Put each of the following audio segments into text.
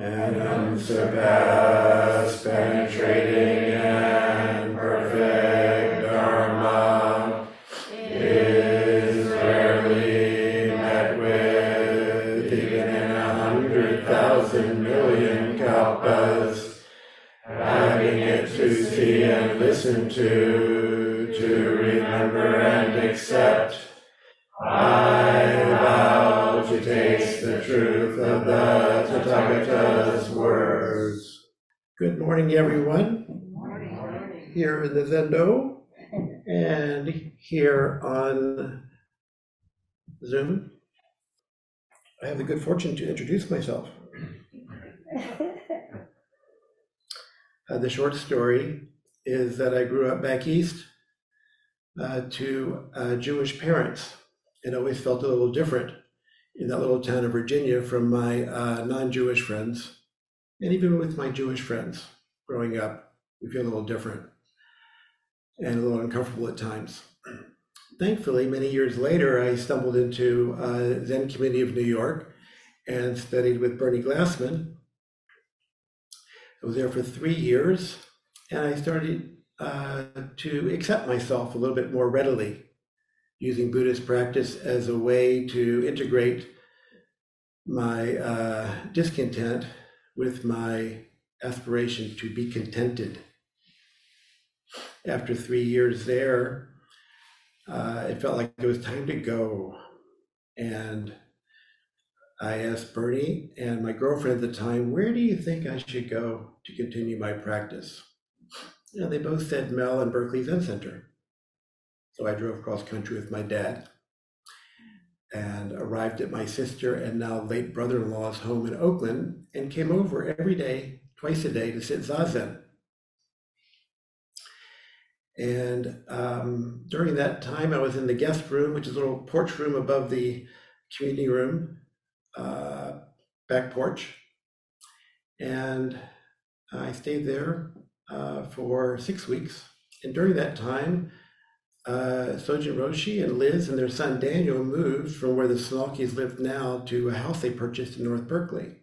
and unsurpassed, penetrating and perfect Dharma is rarely met with, even in a hundred thousand million kalpas. Having it to see and listen to, Morning, everyone. Here in the Zendo and here on Zoom. I have the good fortune to introduce myself. Uh, the short story is that I grew up back east uh, to uh, Jewish parents and always felt a little different in that little town of Virginia from my uh, non Jewish friends. And even with my Jewish friends growing up, we feel a little different and a little uncomfortable at times. Thankfully, many years later, I stumbled into uh, Zen Community of New York and studied with Bernie Glassman I was there for three years, and I started uh, to accept myself a little bit more readily, using Buddhist practice as a way to integrate my uh, discontent with my aspiration to be contented. After three years there, uh, it felt like it was time to go. And I asked Bernie and my girlfriend at the time, where do you think I should go to continue my practice? And they both said Mel and Berkeley Zen Center. So I drove cross country with my dad and arrived at my sister and now late brother in law's home in Oakland and came over every day, twice a day, to sit Zazen. And um, during that time, I was in the guest room, which is a little porch room above the community room uh, back porch. And I stayed there uh, for six weeks. And during that time, uh, Sojun Roshi and Liz and their son Daniel moved from where the Snalkies lived now to a house they purchased in North Berkeley.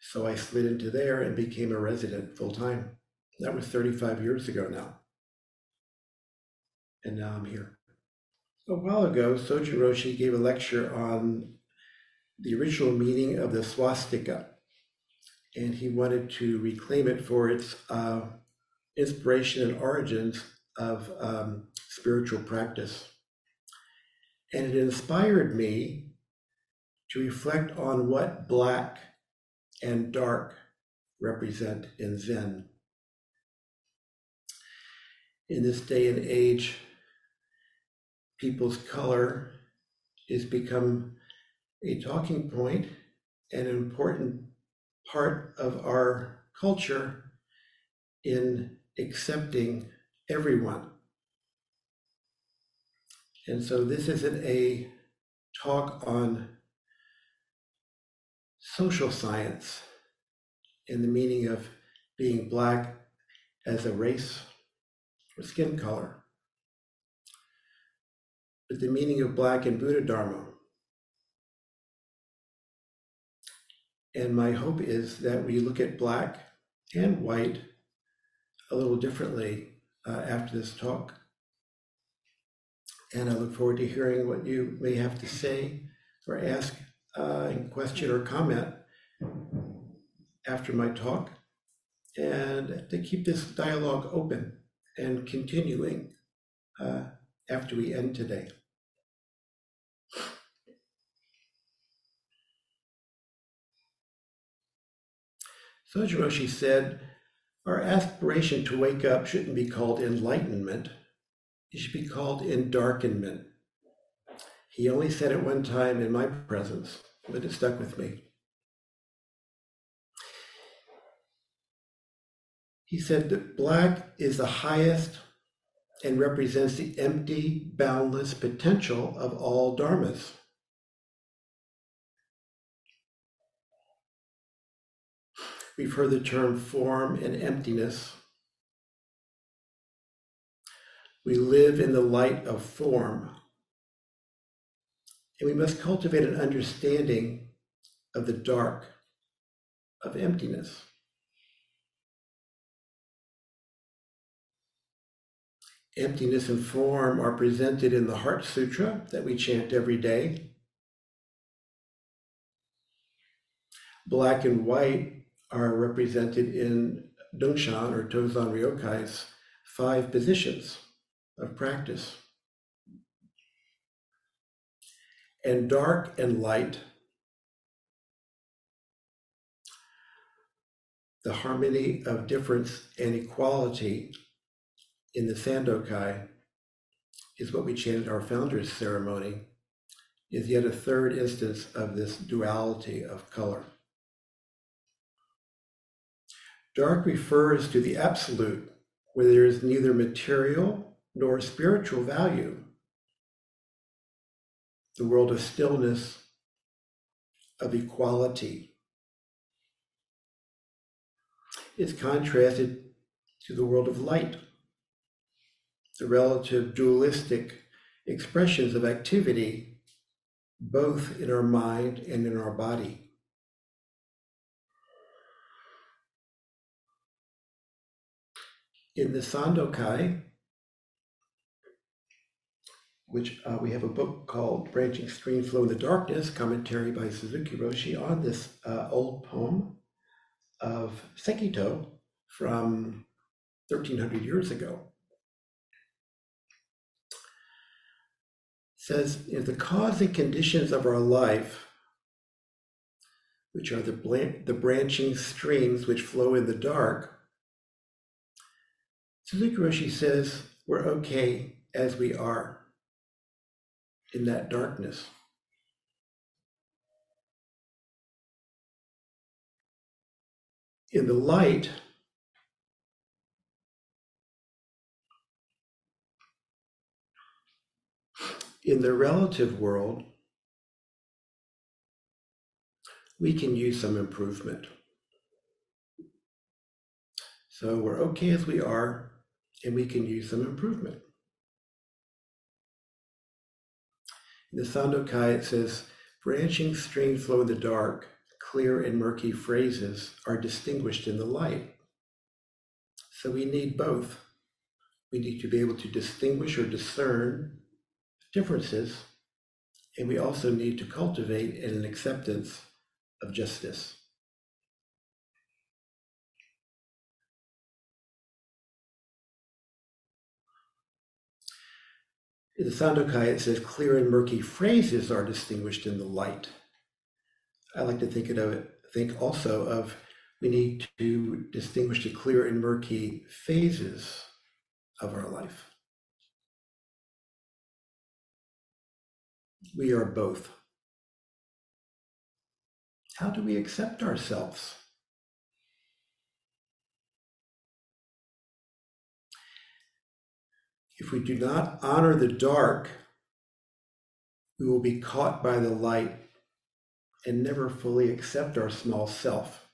So I slid into there and became a resident full time. That was 35 years ago now. And now I'm here. A while ago, Sojun Roshi gave a lecture on the original meaning of the swastika, and he wanted to reclaim it for its uh, inspiration and origins of um, spiritual practice. And it inspired me to reflect on what black and dark represent in Zen. In this day and age, people's color is become a talking point and an important part of our culture in accepting everyone. And so this isn't a talk on social science in the meaning of being Black as a race or skin color, but the meaning of Black in Buddha Dharma And my hope is that we look at black and white a little differently uh, after this talk. And I look forward to hearing what you may have to say or ask uh, question or comment after my talk, and to keep this dialogue open and continuing uh, after we end today. Sojun Roshi said, Our aspiration to wake up shouldn't be called enlightenment, it should be called endarkenment. He only said it one time in my presence, but it stuck with me. He said that black is the highest and represents the empty, boundless potential of all dharmas. We've heard the term form and emptiness. We live in the light of form. And we must cultivate an understanding of the dark of emptiness. Emptiness and form are presented in the Heart Sutra that we chant every day. Black and white are represented in Dongshan or Tozan Ryokai's five positions of practice. And dark and light, the harmony of difference and equality in the Sandokai is what we chanted our founders ceremony, is yet a third instance of this duality of color. Dark refers to the absolute, where there is neither material nor spiritual value. The world of stillness, of equality, is contrasted to the world of light, the relative dualistic expressions of activity, both in our mind and in our body. In the Sandokai, which uh, we have a book called Branching Stream Flow in the Darkness, commentary by Suzuki Roshi on this uh, old poem of Sekito from 1300 years ago. says you know, the cause and conditions of our life, which are the, blan- the branching streams which flow in the dark, Suzuki Roshi says we're okay as we are in that darkness. In the light, in the relative world, we can use some improvement. So we're okay as we are, and we can use some improvement. In the Sandokai, it says, branching streams flow in the dark, clear and murky phrases are distinguished in the light. So we need both. We need to be able to distinguish or discern differences, and we also need to cultivate an acceptance of justice. In the Sandokai, it says clear and murky phrases are distinguished in the light. I like to think of it, think also of we need to distinguish the clear and murky phases of our life. We are both. How do we accept ourselves? If we do not honor the dark, we will be caught by the light and never fully accept our small self.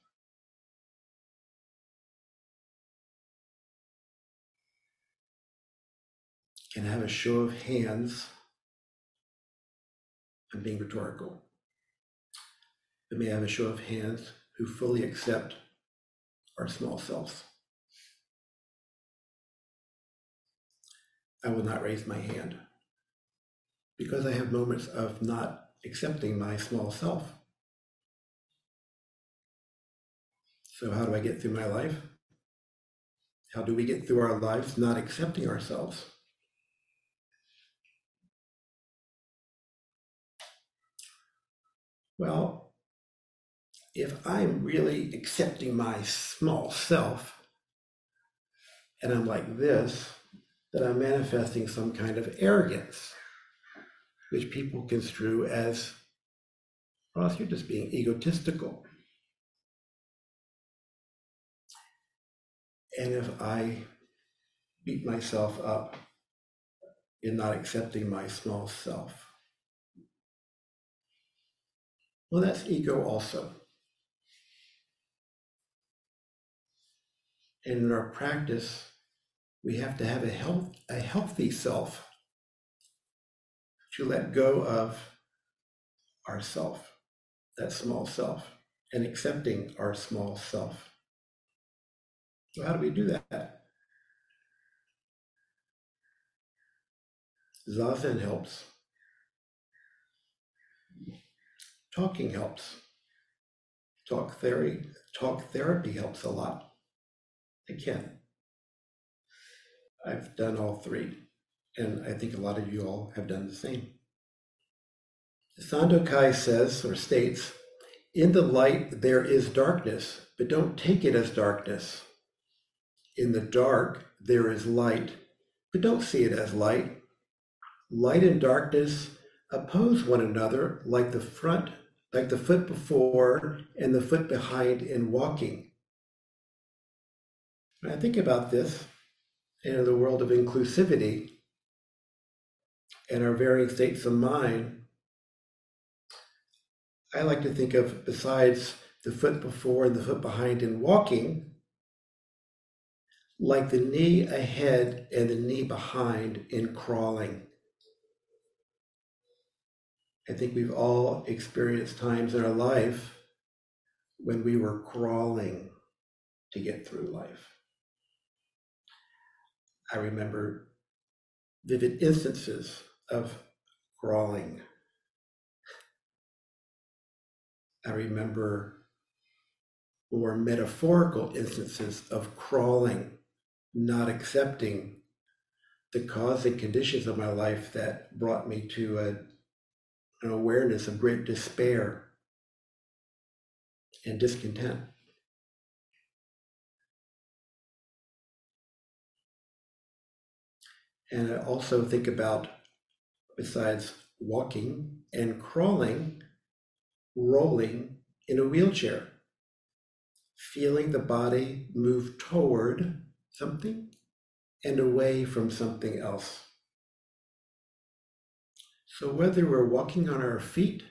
Can I have a show of hands? I'm being rhetorical. But may I have a show of hands who fully accept our small selves? I will not raise my hand because I have moments of not accepting my small self. So, how do I get through my life? How do we get through our lives not accepting ourselves? Well, if I'm really accepting my small self and I'm like this, that I'm manifesting some kind of arrogance, which people construe as, Ross, you're just being egotistical. And if I beat myself up in not accepting my small self, well, that's ego also. And in our practice, we have to have a health a healthy self to let go of ourself, that small self, and accepting our small self. So, how do we do that? Zazen helps. Talking helps. Talk theory, talk therapy helps a lot. Again, I've done all three, and I think a lot of you all have done the same. Sandokai says or states, in the light there is darkness, but don't take it as darkness. In the dark there is light, but don't see it as light. Light and darkness oppose one another like the front, like the foot before and the foot behind in walking. When I think about this in the world of inclusivity and our varying states of mind, I like to think of besides the foot before and the foot behind in walking, like the knee ahead and the knee behind in crawling. I think we've all experienced times in our life when we were crawling to get through life. I remember vivid instances of crawling. I remember more metaphorical instances of crawling, not accepting the cause and conditions of my life that brought me to a, an awareness of great despair and discontent. And I also think about, besides walking and crawling, rolling in a wheelchair, feeling the body move toward something and away from something else. So, whether we're walking on our feet,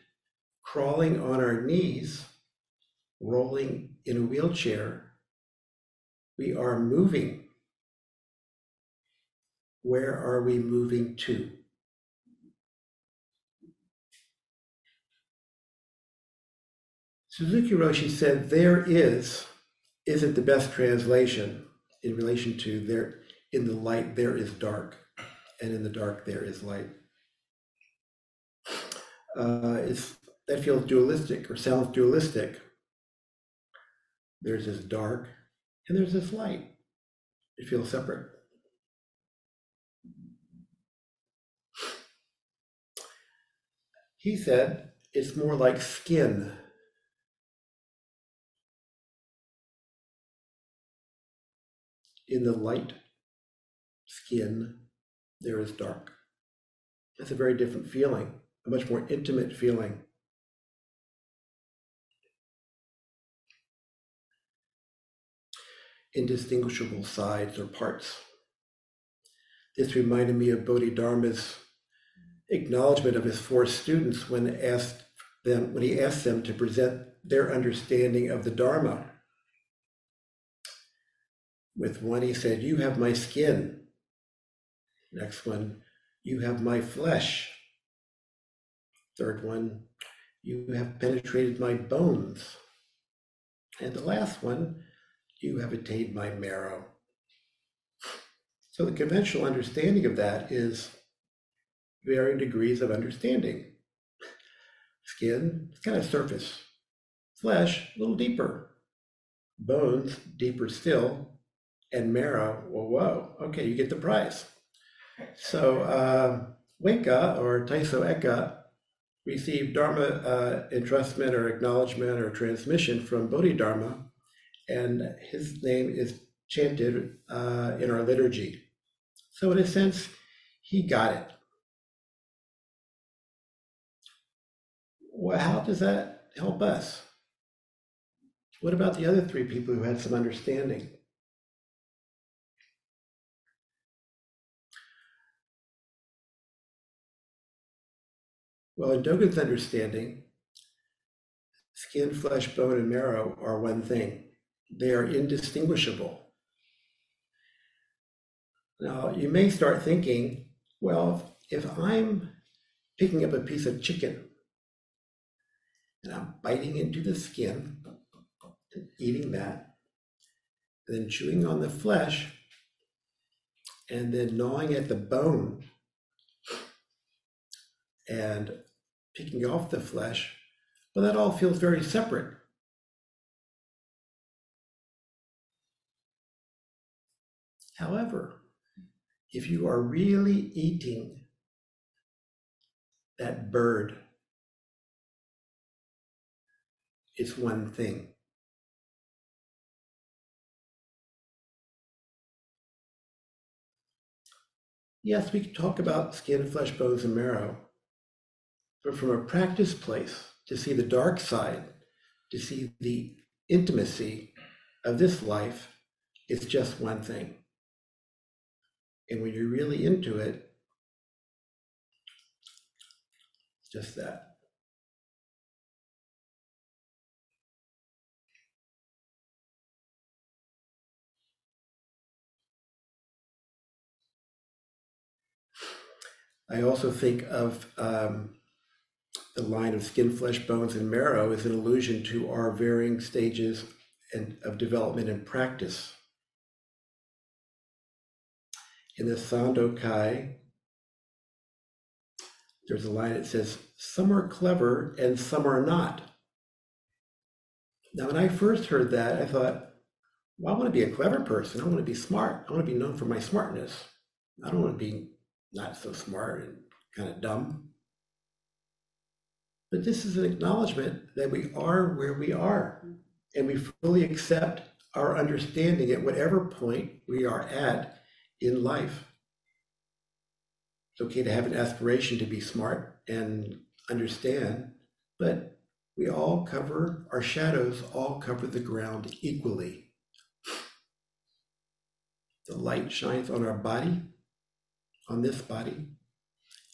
crawling on our knees, rolling in a wheelchair, we are moving. Where are we moving to? Suzuki Roshi said, There is isn't the best translation in relation to there in the light there is dark, and in the dark there is light. Uh, that feels dualistic or sounds dualistic. There's this dark and there's this light. It feels separate. He said it's more like skin in the light skin, there is dark. It's a very different feeling, a much more intimate feeling. Indistinguishable sides or parts. This reminded me of Bodhidharma's acknowledgement of his four students when asked them when he asked them to present their understanding of the Dharma with one, he said, You have my skin. Next one, You have my flesh. Third one, You have penetrated my bones. And the last one, You have attained my marrow. So the conventional understanding of that is varying degrees of understanding. Skin, it's kind of surface. Flesh, a little deeper. Bones, deeper still and marrow, well, whoa, okay, you get the prize. So uh, Huike or Taiso Eka received Dharma uh, entrustment or acknowledgement or transmission from Bodhidharma, and his name is chanted uh, in our liturgy. So, in a sense, he got it. Well, how does that help us? What about the other three people who had some understanding? Well, in Dogen's understanding, skin, flesh, bone, and marrow are one thing. They are indistinguishable. Now, you may start thinking, well, if I'm picking up a piece of chicken and I'm biting into the skin, and eating that, and then chewing on the flesh, and then gnawing at the bone and picking off the flesh, well, that all feels very separate. However, if you are really eating that bird, it's one thing. Yes, we can talk about skin, flesh, bones, and marrow, but from a practice place, to see the dark side, to see the intimacy of this life, it's just one thing. And when you're really into it, it's just that. I also think of um, the line of skin, flesh, bones, and marrow as an allusion to our varying stages and of development and practice. In the Sandokai, there's a line that says, Some are clever and some are not. Now, when I first heard that, I thought, well, I want to be a clever person. I want to be smart. I want to be known for my smartness. I don't want to be not so smart and kind of dumb. But this is an acknowledgement that we are where we are, and we fully accept our understanding at whatever point we are at in life. It's okay to have an aspiration to be smart and understand, but we all cover, our shadows all cover the ground equally. The light shines on our body, on this body,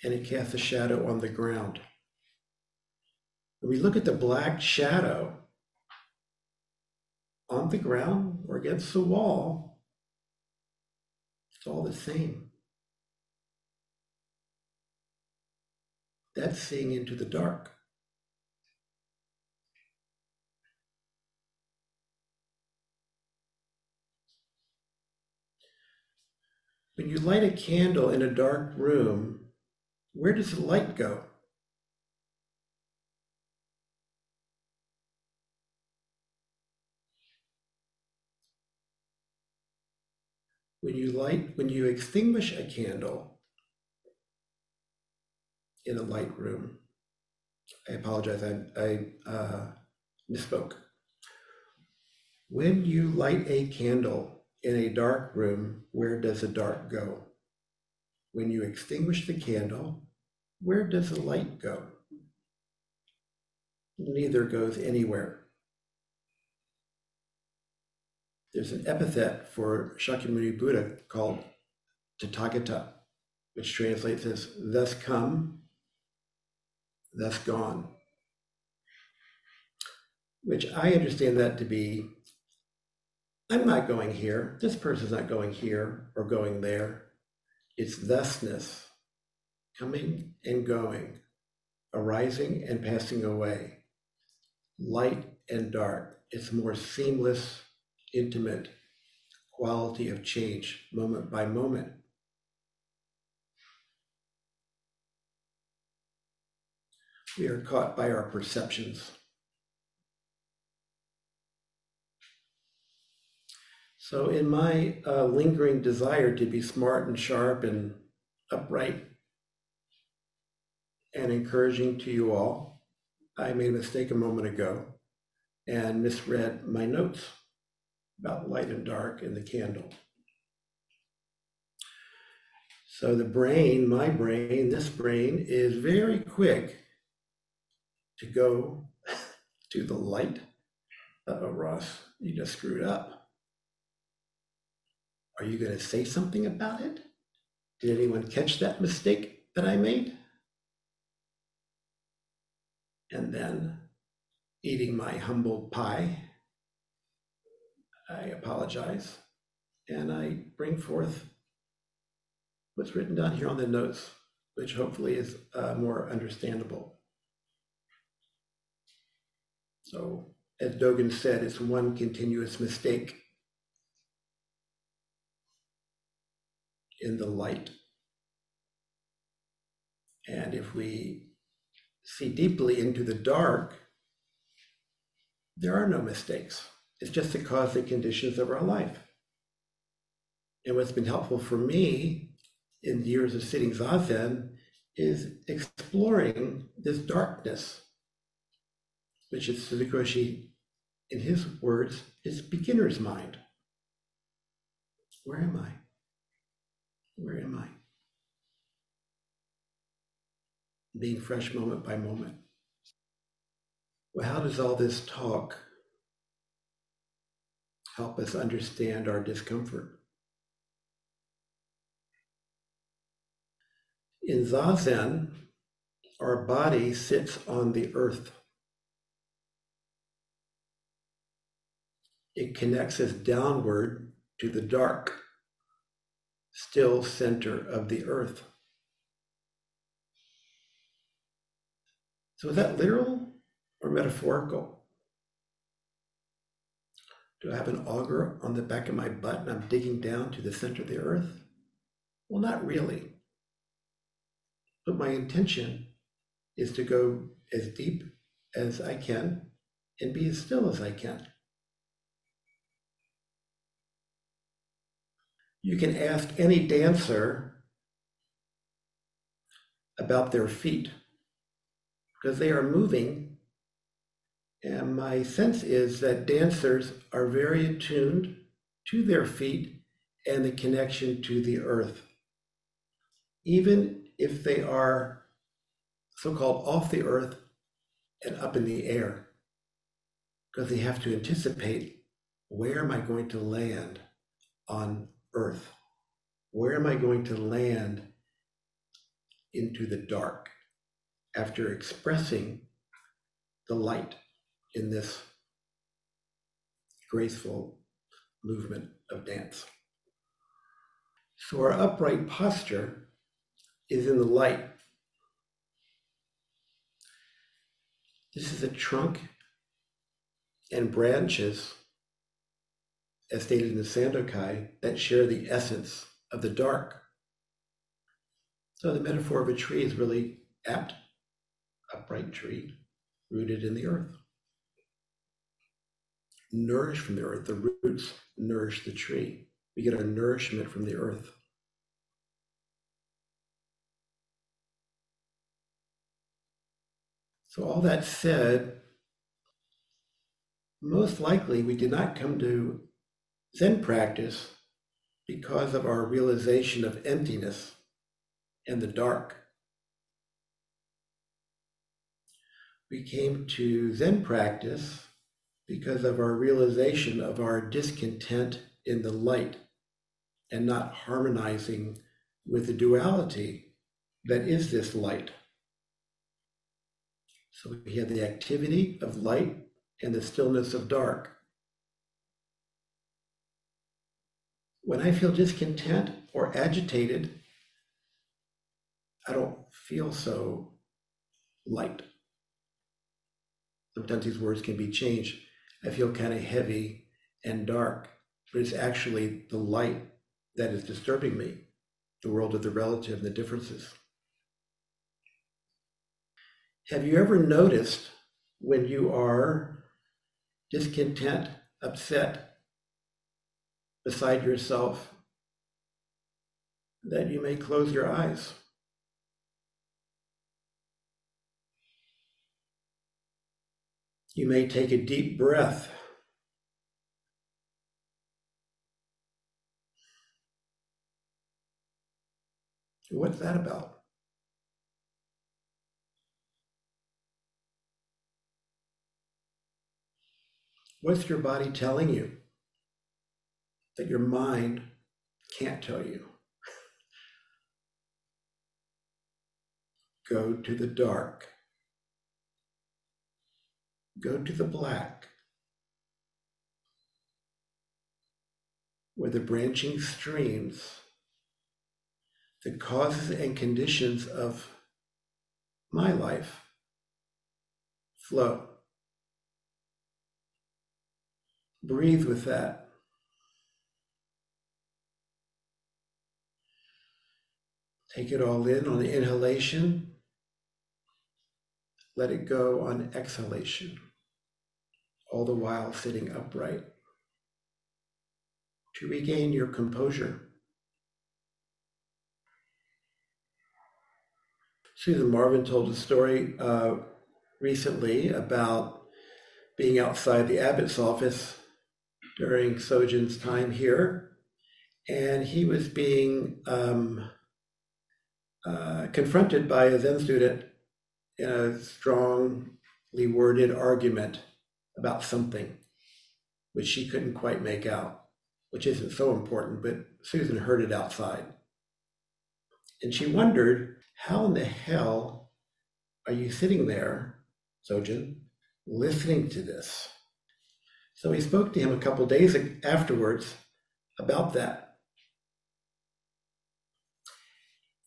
and it casts a shadow on the ground. When we look at the black shadow on the ground or against the wall, it's all the same. That's seeing into the dark. When you light a candle in a dark room, where does the light go? when you light, when you extinguish a candle in a light room, I apologize, I, I uh, misspoke. When you light a candle in a dark room, where does the dark go? When you extinguish the candle, where does the light go? Neither goes anywhere. There's an epithet for Shakyamuni Buddha called Tathagata, which translates as thus come, thus gone. Which I understand that to be I'm not going here, this person's not going here or going there. It's thusness, coming and going, arising and passing away, light and dark. It's more seamless intimate quality of change moment by moment. We are caught by our perceptions. So, in my uh, lingering desire to be smart and sharp and upright and encouraging to you all, I made a mistake a moment ago and misread my notes about light and dark and the candle. So the brain, my brain, this brain is very quick to go to the light. oh, Ross, you just screwed up. Are you going to say something about it? Did anyone catch that mistake that I made? And then eating my humble pie I apologize and I bring forth what's written down here on the notes, which hopefully is uh, more understandable. So as Dogen said, it's one continuous mistake in the light. And if we see deeply into the dark, there are no mistakes. It's just the and conditions of our life. And what's been helpful for me in years of sitting zazen is exploring this darkness, which is Suzuki in his words, is beginner's mind. Where am I? Where am I? Being fresh moment by moment. Well, how does all this talk help us understand our discomfort? In Zazen, our body sits on the earth. It connects us downward to the dark, still center of the earth. So is that literal or metaphorical? Do I have an auger on the back of my butt and I'm digging down to the center of the earth? Well, not really. But my intention is to go as deep as I can and be as still as I can. You can ask any dancer about their feet because they are moving. And my sense is that dancers are very attuned to their feet and the connection to the earth. Even if they are so called off the earth and up in the air, because they have to anticipate where am I going to land on earth? Where am I going to land into the dark after expressing the light in this graceful movement of dance? So, our upright posture is in the light. This is a trunk and branches, as stated in the Sandokai, that share the essence of the dark. So the metaphor of a tree is really apt, upright tree, rooted in the earth. Nourished from the earth, the roots nourish the tree. We get our nourishment from the earth. So, all that said, most likely we did not come to Zen practice because of our realization of emptiness and the dark. We came to Zen practice because of our realization of our discontent in the light and not harmonizing with the duality that is this light. So we have the activity of light and the stillness of dark. When I feel discontent or agitated, I don't feel so light. Sometimes these words can be changed. I feel kind of heavy and dark, but it's actually the light that is disturbing me, the world of the relative and the differences. Have you ever noticed when you are discontent, upset, beside yourself, that you may close your eyes? You may take a deep breath. What's that about? What's your body telling you that your mind can't tell you? Go to the dark. Go to the black, where the branching streams, the causes and conditions of my life flow. breathe with that. Take it all in on inhalation. Let it go on exhalation, all the while sitting upright to regain your composure. Susan Marvin told a story uh, recently about being outside the abbot's office during Sojun's time here, and he was being um, uh, confronted by a Zen student in a strongly worded argument about something which she couldn't quite make out, which isn't so important, but Susan heard it outside. And she wondered, how in the hell are you sitting there, Sojun, listening to this? So he spoke to him a couple days afterwards about that.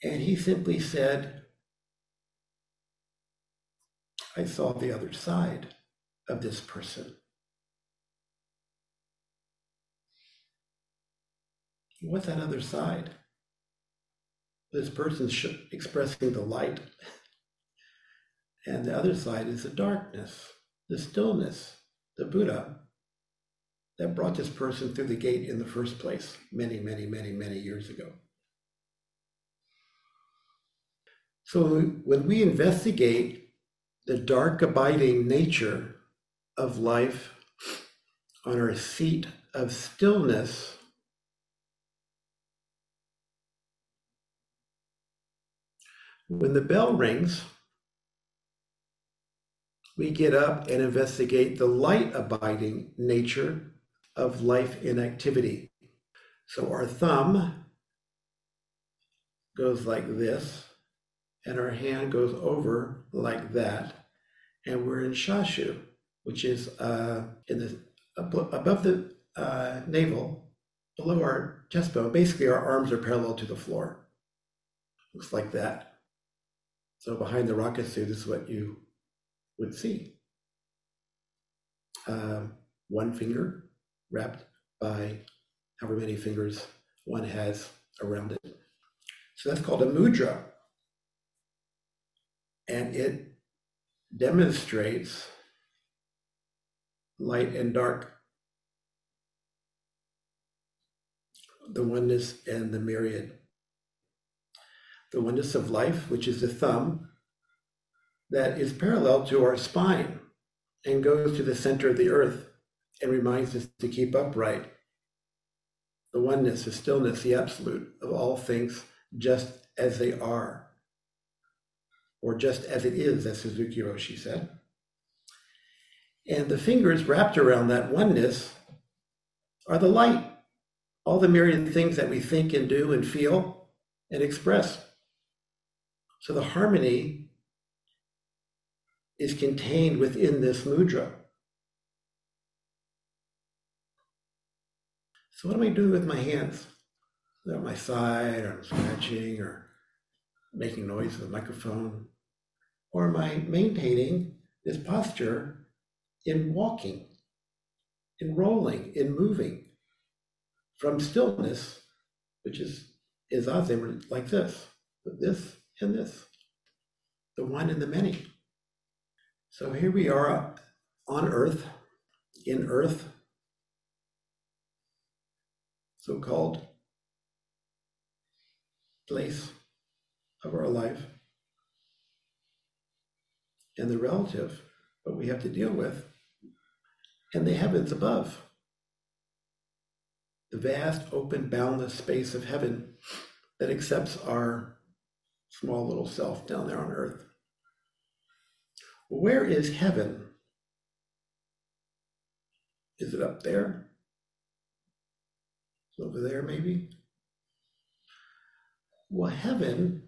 And he simply said, I saw the other side of this person. What's that other side? This person's expressing the light, and the other side is the darkness, the stillness, the Buddha that brought this person through the gate in the first place many, many, many, many years ago. So when we investigate the dark abiding nature of life on our seat of stillness, when the bell rings, we get up and investigate the light abiding nature of life in activity. So our thumb goes like this, and our hand goes over like that, and we're in shashu, which is uh, in the above the uh, navel, below our chest bone. Basically, our arms are parallel to the floor. Looks like that. So behind the rakusu, this is what you would see. Um, one finger wrapped by however many fingers one has around it. So that's called a mudra. And it demonstrates light and dark, the oneness and the myriad. The oneness of life, which is the thumb, that is parallel to our spine and goes to the center of the earth and reminds us to keep upright. The oneness, the stillness, the absolute of all things just as they are, or just as it is, as Suzuki Roshi said. And the fingers wrapped around that oneness are the light, all the myriad things that we think and do and feel and express. So the harmony is contained within this mudra. So what am I doing with my hands? They're on my side, or I'm scratching, or making noise with the microphone? Or am I maintaining this posture in walking, in rolling, in moving from stillness, which is is zazen like this, this and this, the one and the many. So here we are on earth, in earth, so called place of our life, and the relative, what we have to deal with, and the heavens above. The vast, open, boundless space of heaven that accepts our small little self down there on earth. Where is heaven? Is it up there? over there, maybe? Well, heaven,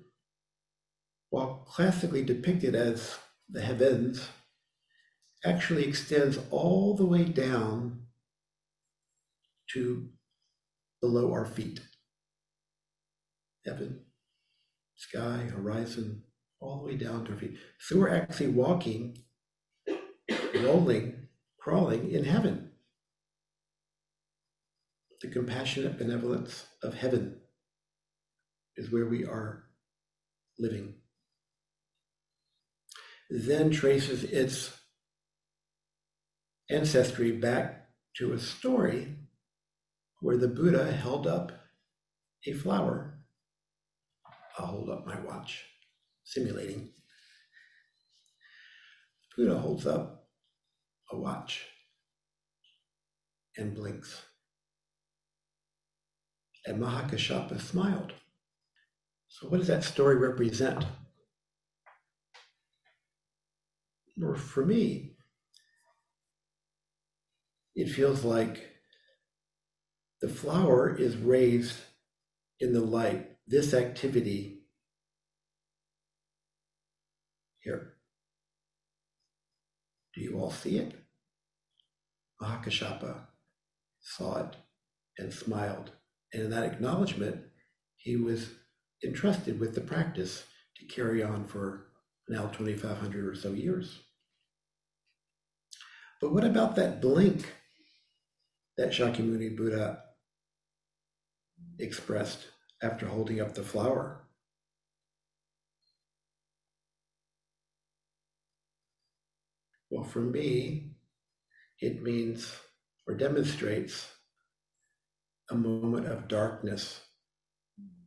while classically depicted as the heavens, actually extends all the way down to below our feet. Heaven, sky, horizon, all the way down to our feet. So we're actually walking, rolling, crawling in heaven. the compassionate benevolence of heaven is where we are living. Zen traces its ancestry back to a story where the Buddha held up a flower. I'll hold up my watch, simulating. Buddha holds up a watch and blinks. And Mahakashapa smiled. So, what does that story represent? Or for me, it feels like the flower is raised in the light. This activity here. Do you all see it? Mahakashapa saw it and smiled. And in that acknowledgement, he was entrusted with the practice to carry on for now 2,500 or so years. But what about that blink that Shakyamuni Buddha expressed after holding up the flower? Well, for me, it means or demonstrates a moment of darkness,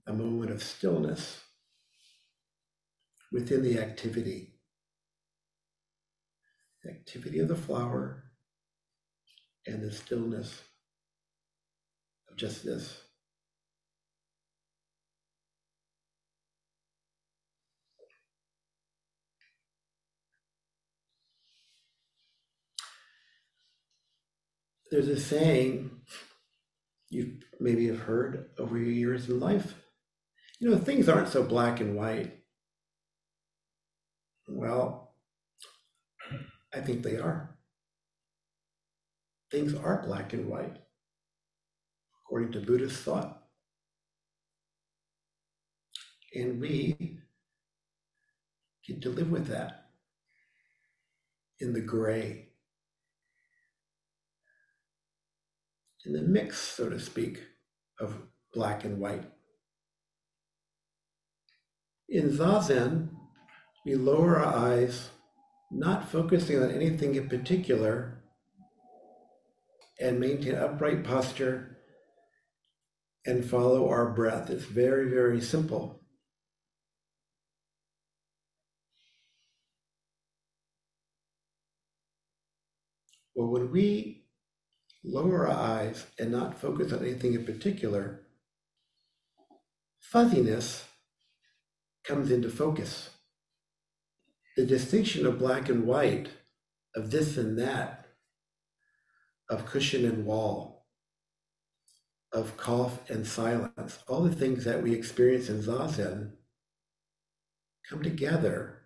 a moment of stillness within the activity. The activity of the flower and the stillness of just this. There's a saying you maybe have heard over your years in life. You know, things aren't so black and white. Well, I think they are. Things are black and white, according to Buddhist thought. And we get to live with that in the gray in the mix, so to speak, of black and white. In Zazen, we lower our eyes, not focusing on anything in particular, and maintain upright posture and follow our breath. It's very, very simple. Well, when we lower our eyes and not focus on anything in particular, fuzziness comes into focus. The distinction of black and white, of this and that, of cushion and wall, of cough and silence, all the things that we experience in Zazen come together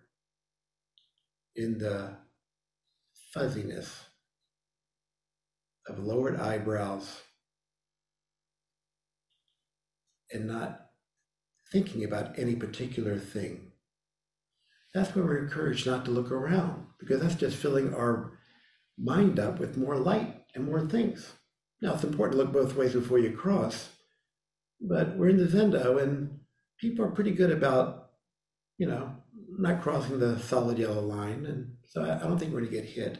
in the fuzziness of lowered eyebrows and not thinking about any particular thing. That's where we're encouraged not to look around because that's just filling our mind up with more light and more things. Now, it's important to look both ways before you cross, but we're in the Zendo and people are pretty good about, you know, not crossing the solid yellow line. And so I don't think we're going to get hit.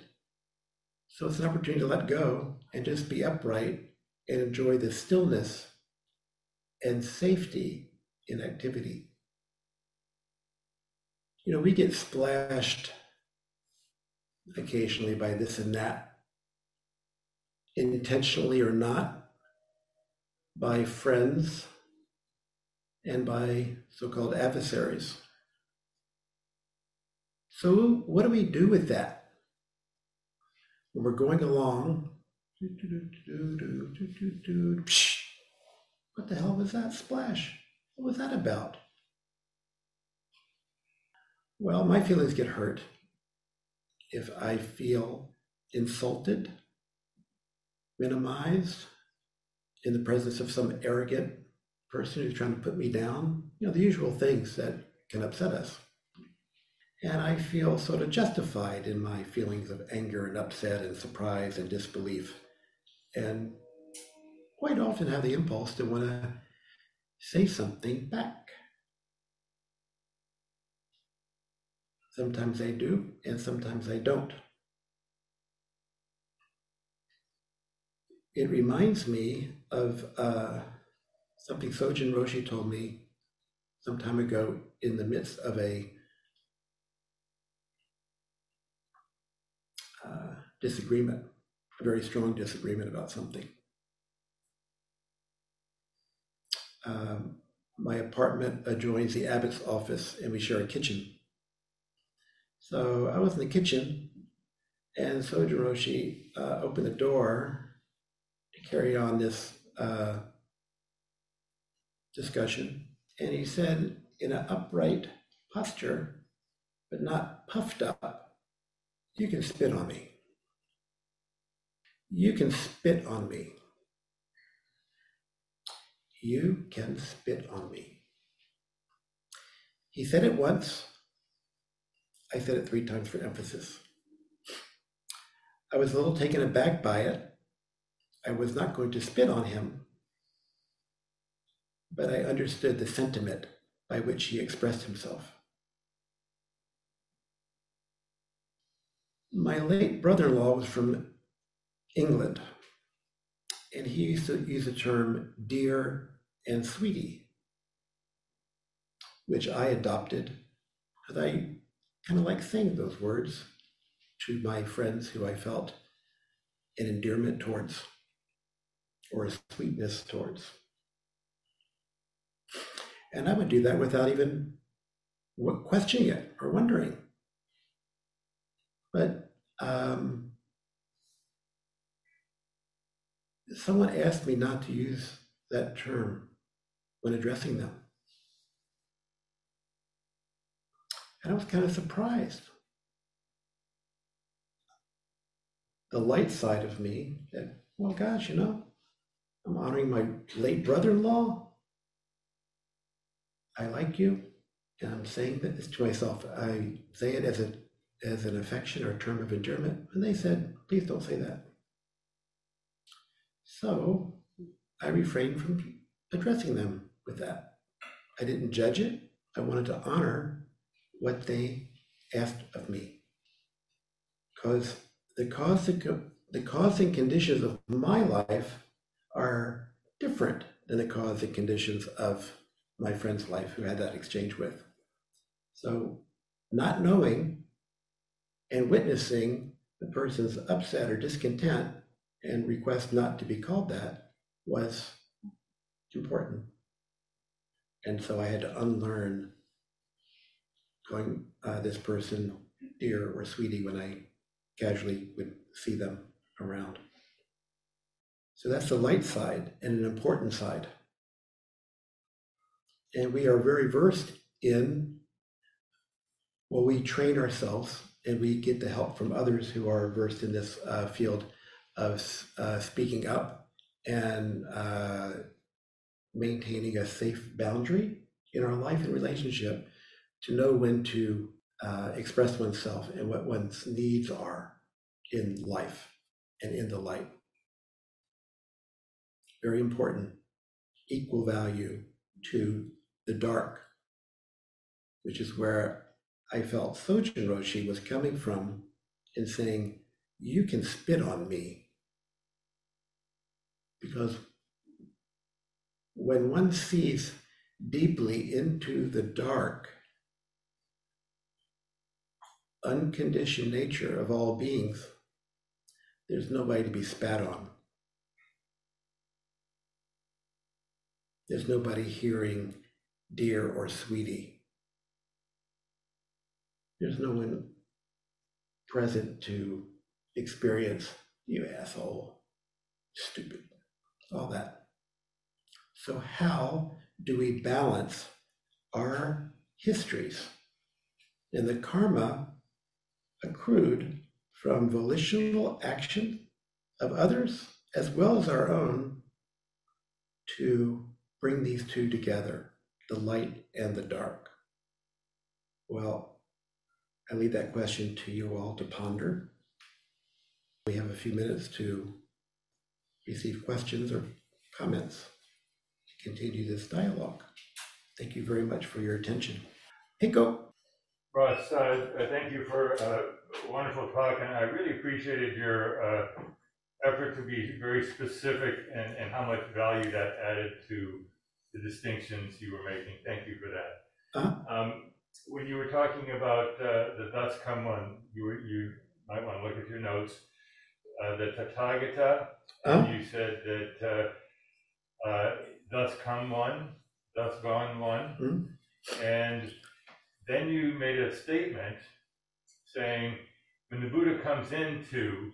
So it's an opportunity to let go and just be upright and enjoy the stillness and safety in activity. You know, we get splashed occasionally by this and that, intentionally or not, by friends and by so called adversaries. So, what do we do with that? when we're going along, what the hell was that splash? What was that about? Well, my feelings get hurt if I feel insulted, minimized, in the presence of some arrogant person who's trying to put me down. You know, the usual things that can upset us. And I feel sort of justified in my feelings of anger and upset and surprise and disbelief. And quite often have the impulse to want to say something back. Sometimes I do, and sometimes I don't. It reminds me of uh, something Sojun Roshi told me some time ago in the midst of a uh, disagreement, a very strong disagreement about something. Um, my apartment adjoins the abbot's office, and we share a kitchen. So I was in the kitchen, and Sojun Roshi uh, opened the door to carry on this uh, discussion. And he said, in an upright posture, but not puffed up, you can spit on me. You can spit on me. You can spit on me. He said it once. I said it three times for emphasis. I was a little taken aback by it. I was not going to spit on him, but I understood the sentiment by which he expressed himself. My late brother in law was from England, and he used to use the term dear and sweetie, which I adopted because I kind of like saying those words to my friends who I felt an endearment towards or a sweetness towards. And I would do that without even questioning it or wondering. But um, someone asked me not to use that term when addressing them. And I was kind of surprised. The light side of me said, well, gosh, you know, I'm honoring my late brother in law. I like you. And I'm saying this to myself. I say it as a as an affection or a term of endearment. And they said, please don't say that. So I refrained from addressing them with that. I didn't judge it. I wanted to honor what they asked of me. Because the cause, the cause and conditions of my life are different than the cause and conditions of my friend's life who had that exchange with. So, not knowing and witnessing the person's upset or discontent and request not to be called that was important. And so I had to unlearn calling uh, this person dear or sweetie when I casually would see them around. So that's the light side and an important side. And we are very versed in, well, we train ourselves and we get the help from others who are versed in this uh, field of uh, speaking up and uh, maintaining a safe boundary in our life and relationship to know when to uh, express oneself and what one's needs are in life and in the light. Very important. Equal value to the dark, which is where I felt Sojun Roshi was coming from in saying, You can spit on me. Because when one sees deeply into the dark, unconditioned nature of all beings, there's nobody to be spat on. There's nobody hearing dear or sweetie. There's no one present to experience you asshole, stupid, all that. So, how do we balance our histories and the karma accrued from volitional action of others as well as our own to bring these two together, the light and the dark? Well, I leave that question to you all to ponder. We have a few minutes to receive questions or comments to continue this dialogue. Thank you very much for your attention. Hinko? Russ, uh, uh, thank you for a wonderful talk, and I really appreciated your uh, effort to be very specific and, and how much value that added to the distinctions you were making. Thank you for that. Uh-huh. Um, when you were talking about uh, the thus come one, you were, you might want to look at your notes. Uh, the Tathagata, Uh-huh. you said that uh, uh, thus come one, thus gone one, Mhm. and then you made a statement saying when the Buddha comes into,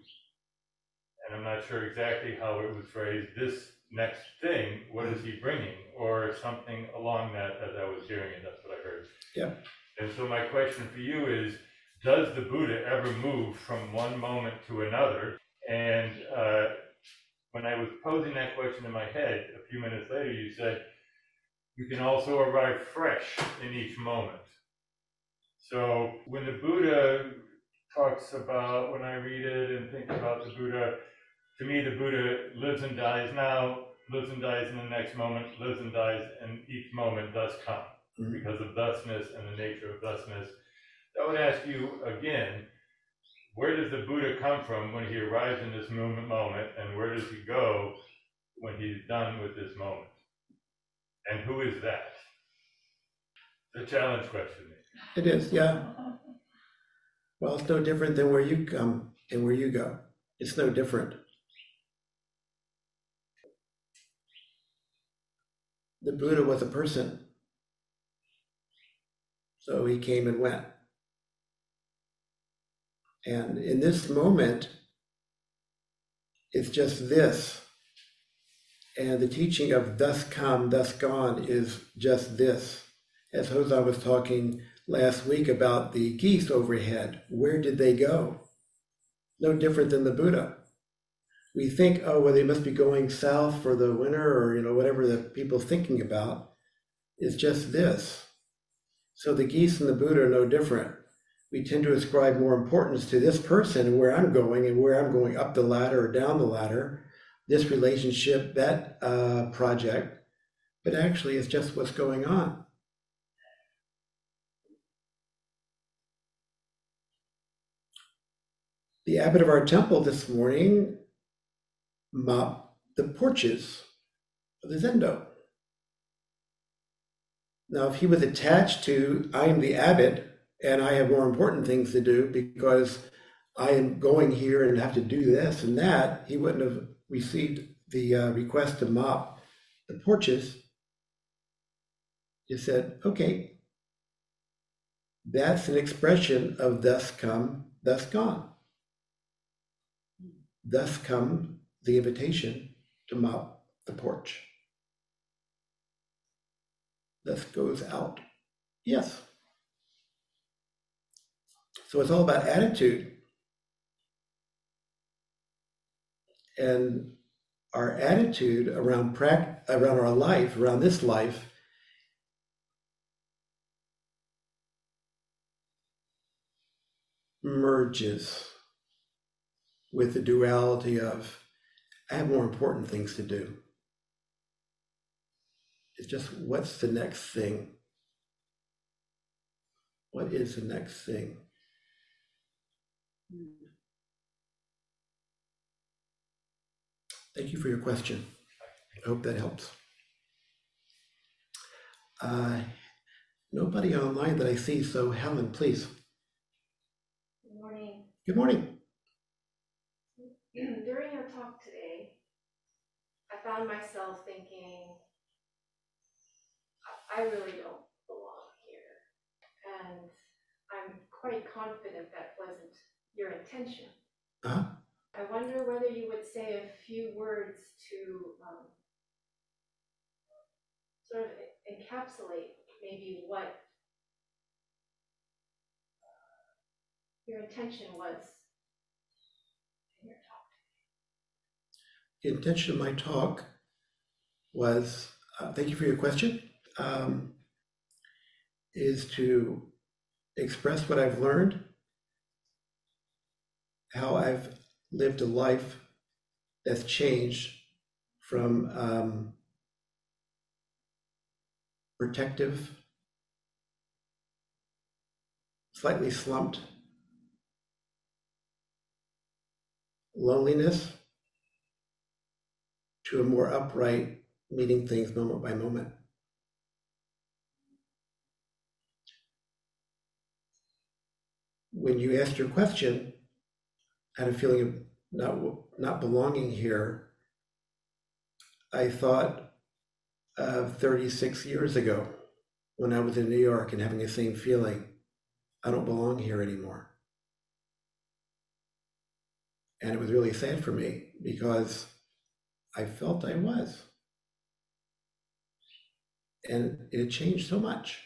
and I'm not sure exactly how it was phrased, this next thing, what is he bringing? Or something along that as I was hearing it, that's what I heard. Yeah. And so my question for you is, does the Buddha ever move from one moment to another? And uh, when I was posing that question in my head, a few minutes later, you said, you can also arrive fresh in each moment. So when the Buddha talks about, when I read it and think about the Buddha, to me, the Buddha lives and dies now, lives and dies in the next moment, lives and dies, and each moment does come Mhm. because of thusness and the nature of thusness. I would ask you again, where does the Buddha come from when he arrives in this moment, moment, and where does he go when he's done with this moment? And who is that? The challenge question. It is, yeah. Well, it's no different than where you come and where you go. It's no different. The Buddha was a person. So he came and went. And in this moment, it's just this. And the teaching of thus come, thus gone is just this. As Hozan was talking last week about the geese overhead, where did they go? No different than the Buddha. We think, oh, well, they must be going south for the winter or, you know, whatever the people thinking about. It's just this. So the geese and the Buddha are no different. We tend to ascribe more importance to this person and where I'm going and where I'm going up the ladder or down the ladder, this relationship, that uh, project. But actually, it's just what's going on. The abbot of our temple this morning mopped the porches of the Zendo. Now, if he was attached to, I am the abbot and I have more important things to do because I am going here and have to do this and that, he wouldn't have received the uh, request to mop the porches. He said, okay, that's an expression of thus come, thus gone. Thus come the invitation to mop the porch. Thus goes out. Yes. So it's all about attitude. And our attitude around prac- around our life, around this life, merges with the duality of I have more important things to do. It's just what's the next thing? What is the next thing? Thank you for your question. I hope that helps. Uh, nobody online that I see, so Helen, please. Good morning. Good morning. During your talk today, I found myself thinking, I really don't belong here. And I'm quite confident that wasn't your intention. Uh-huh. I wonder whether you would say a few words to um, sort of encapsulate maybe what your intention was in your talk. The intention of my talk was, uh, thank you for your question, um, is to express what I've learned, how I've lived a life that's changed from um, protective, slightly slumped, loneliness to a more upright, meeting things moment by moment. When you asked your question, I had a feeling of not not belonging here. I thought of 36 years ago when I was in New York and having the same feeling. I don't belong here anymore. And it was really sad for me because I felt I was. And it changed so much.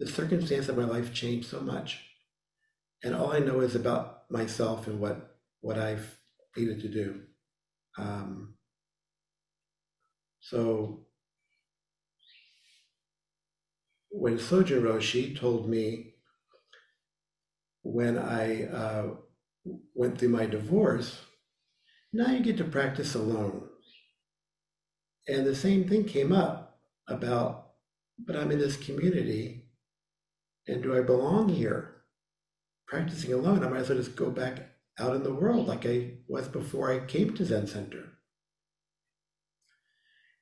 The circumstance of my life changed so much. And all I know is about myself and what, what I've needed to do. Um, so when Sojun Roshi told me when I uh, went through my divorce, now you get to practice alone. And the same thing came up about, but I'm in this community, and do I belong here? Practicing alone, I might as well just go back out in the world like I was before I came to Zen Center.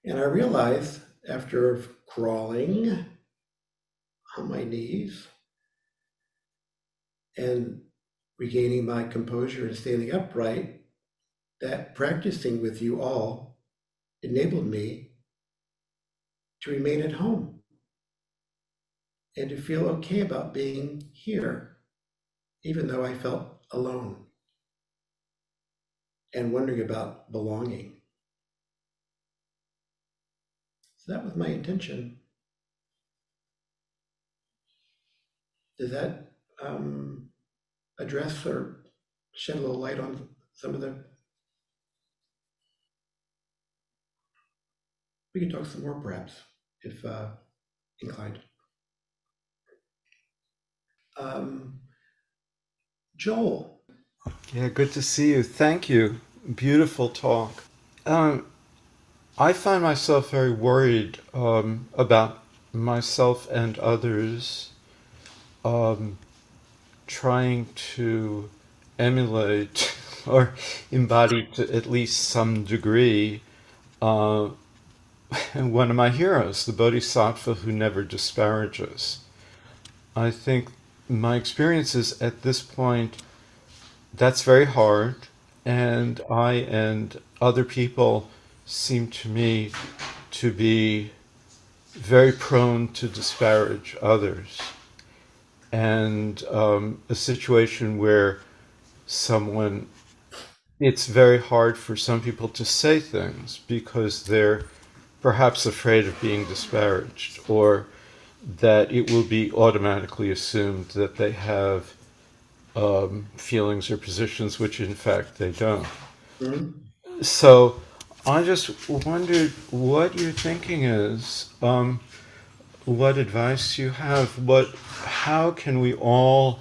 And I realized after crawling on my knees and regaining my composure and standing upright, that practicing with you all enabled me to remain at home and to feel okay about being here, even though I felt alone and wondering about belonging. So that was my intention. Does that um, address or shed a little light on some of the? We can talk some more perhaps, if uh, inclined. Um, Joel. Yeah, good to see you. Thank you. Beautiful talk. Um, I find myself very worried um, about myself and others um, trying to emulate or embody to at least some degree uh, one of my heroes, the Bodhisattva who never disparages. I think my experience is at this point that's very hard, and I and other people seem to me to be very prone to disparage others. And um, a situation where someone, it's very hard for some people to say things because they're perhaps afraid of being disparaged or that it will be automatically assumed that they have um, feelings or positions which in fact they don't. Mm-hmm. So I just wondered what your thinking is, um, what advice you have, what, how can we all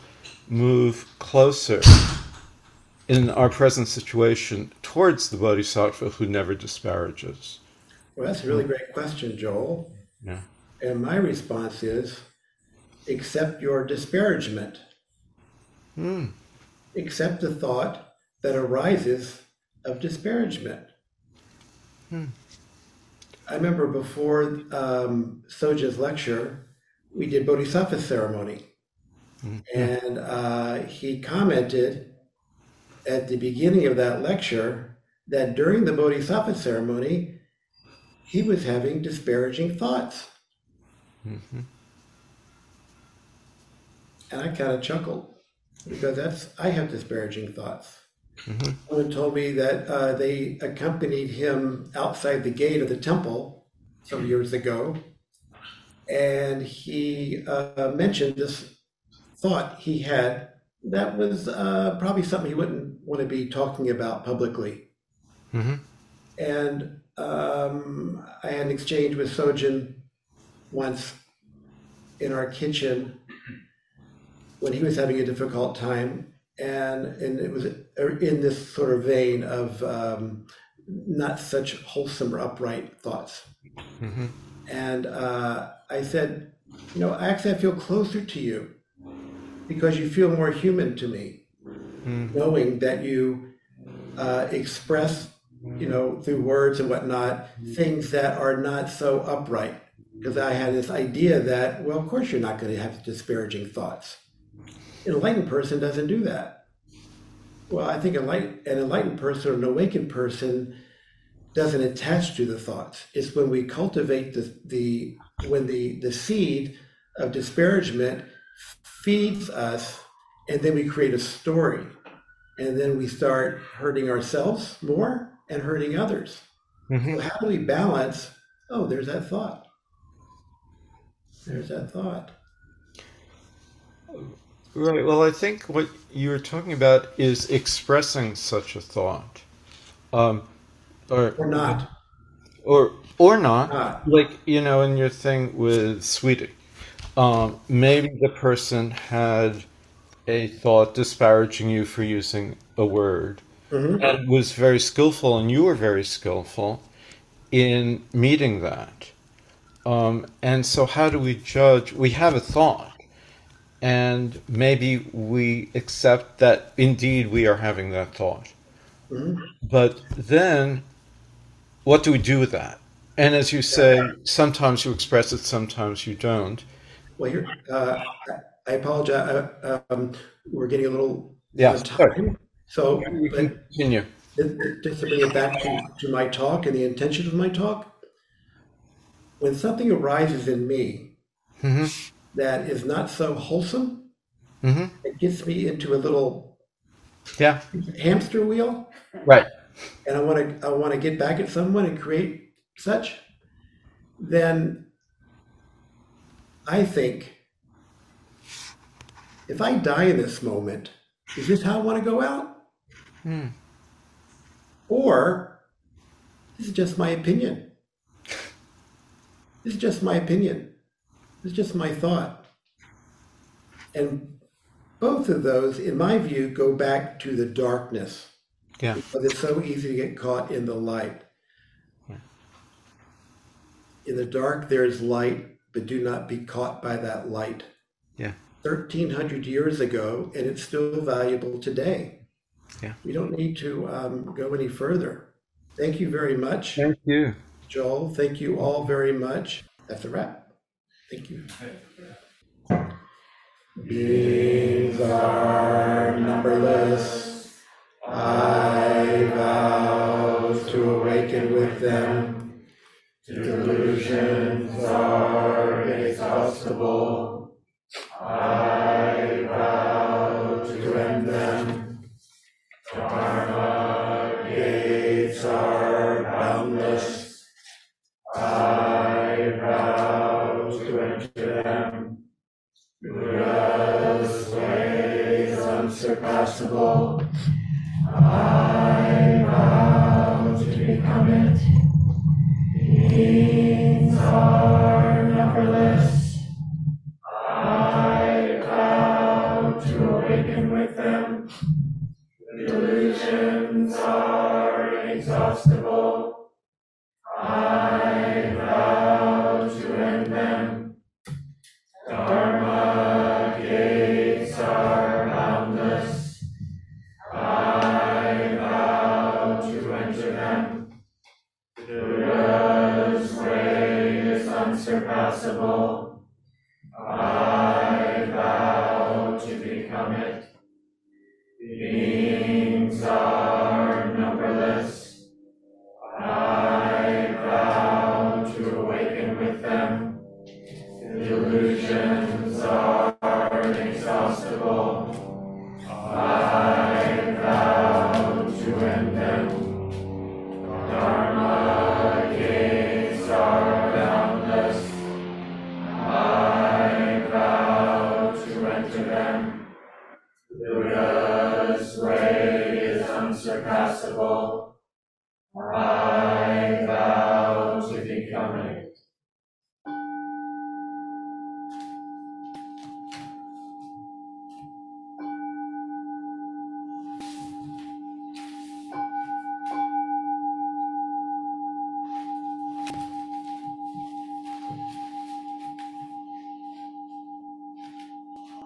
move closer in our present situation towards the Bodhisattva who never disparages? Well, that's a really great question, Joel. Yeah. And my response is accept your disparagement. Hmm. Accept the thought that arises of disparagement. Hmm. I remember before um, Sojun's lecture, we did Bodhisattva ceremony. Mm-hmm. And uh, he commented at the beginning of that lecture that during the Bodhisattva ceremony, he was having disparaging thoughts. Mm-hmm. And I kind of chuckled because that's I have disparaging thoughts. Mm-hmm. Someone told me that uh, they accompanied him outside the gate of the temple some years ago, and he uh, mentioned this thought he had that was uh, probably something he wouldn't want to be talking about publicly. Mm-hmm. And um, I had an exchange with Sojun once in our kitchen when he was having a difficult time and and it was in this sort of vein of um, not such wholesome or upright thoughts. hmm And uh, I said, you know, actually, I feel closer to you because you feel more human to me, Mm. knowing that you uh, express, you know, through words and whatnot, mm-hmm. things that are not so upright. Mm-hmm. Because I had this idea that, well, of course, you're not going to have disparaging thoughts. An enlightened person doesn't do that. Well, I think enlight- an enlightened person or an awakened person doesn't attach to the thoughts. It's when we cultivate the, the when the, the seed of disparagement feeds us, and then we create a story. And then we start hurting ourselves more and hurting others. hmm So, how do we balance? Oh, there's that thought. There's that thought. Right. Well, I think what you were talking about is expressing such a thought, um, or Or not. or or not. Not. Like you know, in your thing with Sweetie, um, maybe the person had a thought disparaging you for using a word, Mhm. and was very skillful, and you were very skillful in meeting that. Um, and so, how do we judge? We have a thought, and maybe we accept that indeed we are having that thought. Mhm. But then, what do we do with that? And as you say, sometimes you express it, sometimes you don't. Well, here, uh, I apologize. Uh, um, we're getting a little Yeah, out of time. So, can continue. just to bring it back to, to my talk and the intention of my talk, when something arises in me hmm that is not so wholesome, hmm it gets me into a little Yeah, hamster wheel, right. and I want to I want to get back at someone and create such. Then I think if I die in this moment, is this how I want to go out? Hmm. Or this is just my opinion. This is just my opinion. This is just my thought. And both of those, in my view, go back to the darkness. Yeah. But it's so easy to get caught in the light. Yeah. In the dark, there is light, but do not be caught by that light. Yeah. 1300 years ago, and it's still valuable today. Yeah. We don't need to um, go any further. Thank you very much, Thank you. Joel. Thank you all very much. That's a wrap. Thank you. Beings are numberless. I vow to awaken with them. Delusions are inexhaustible. Is unsurpassable. I vow to become it.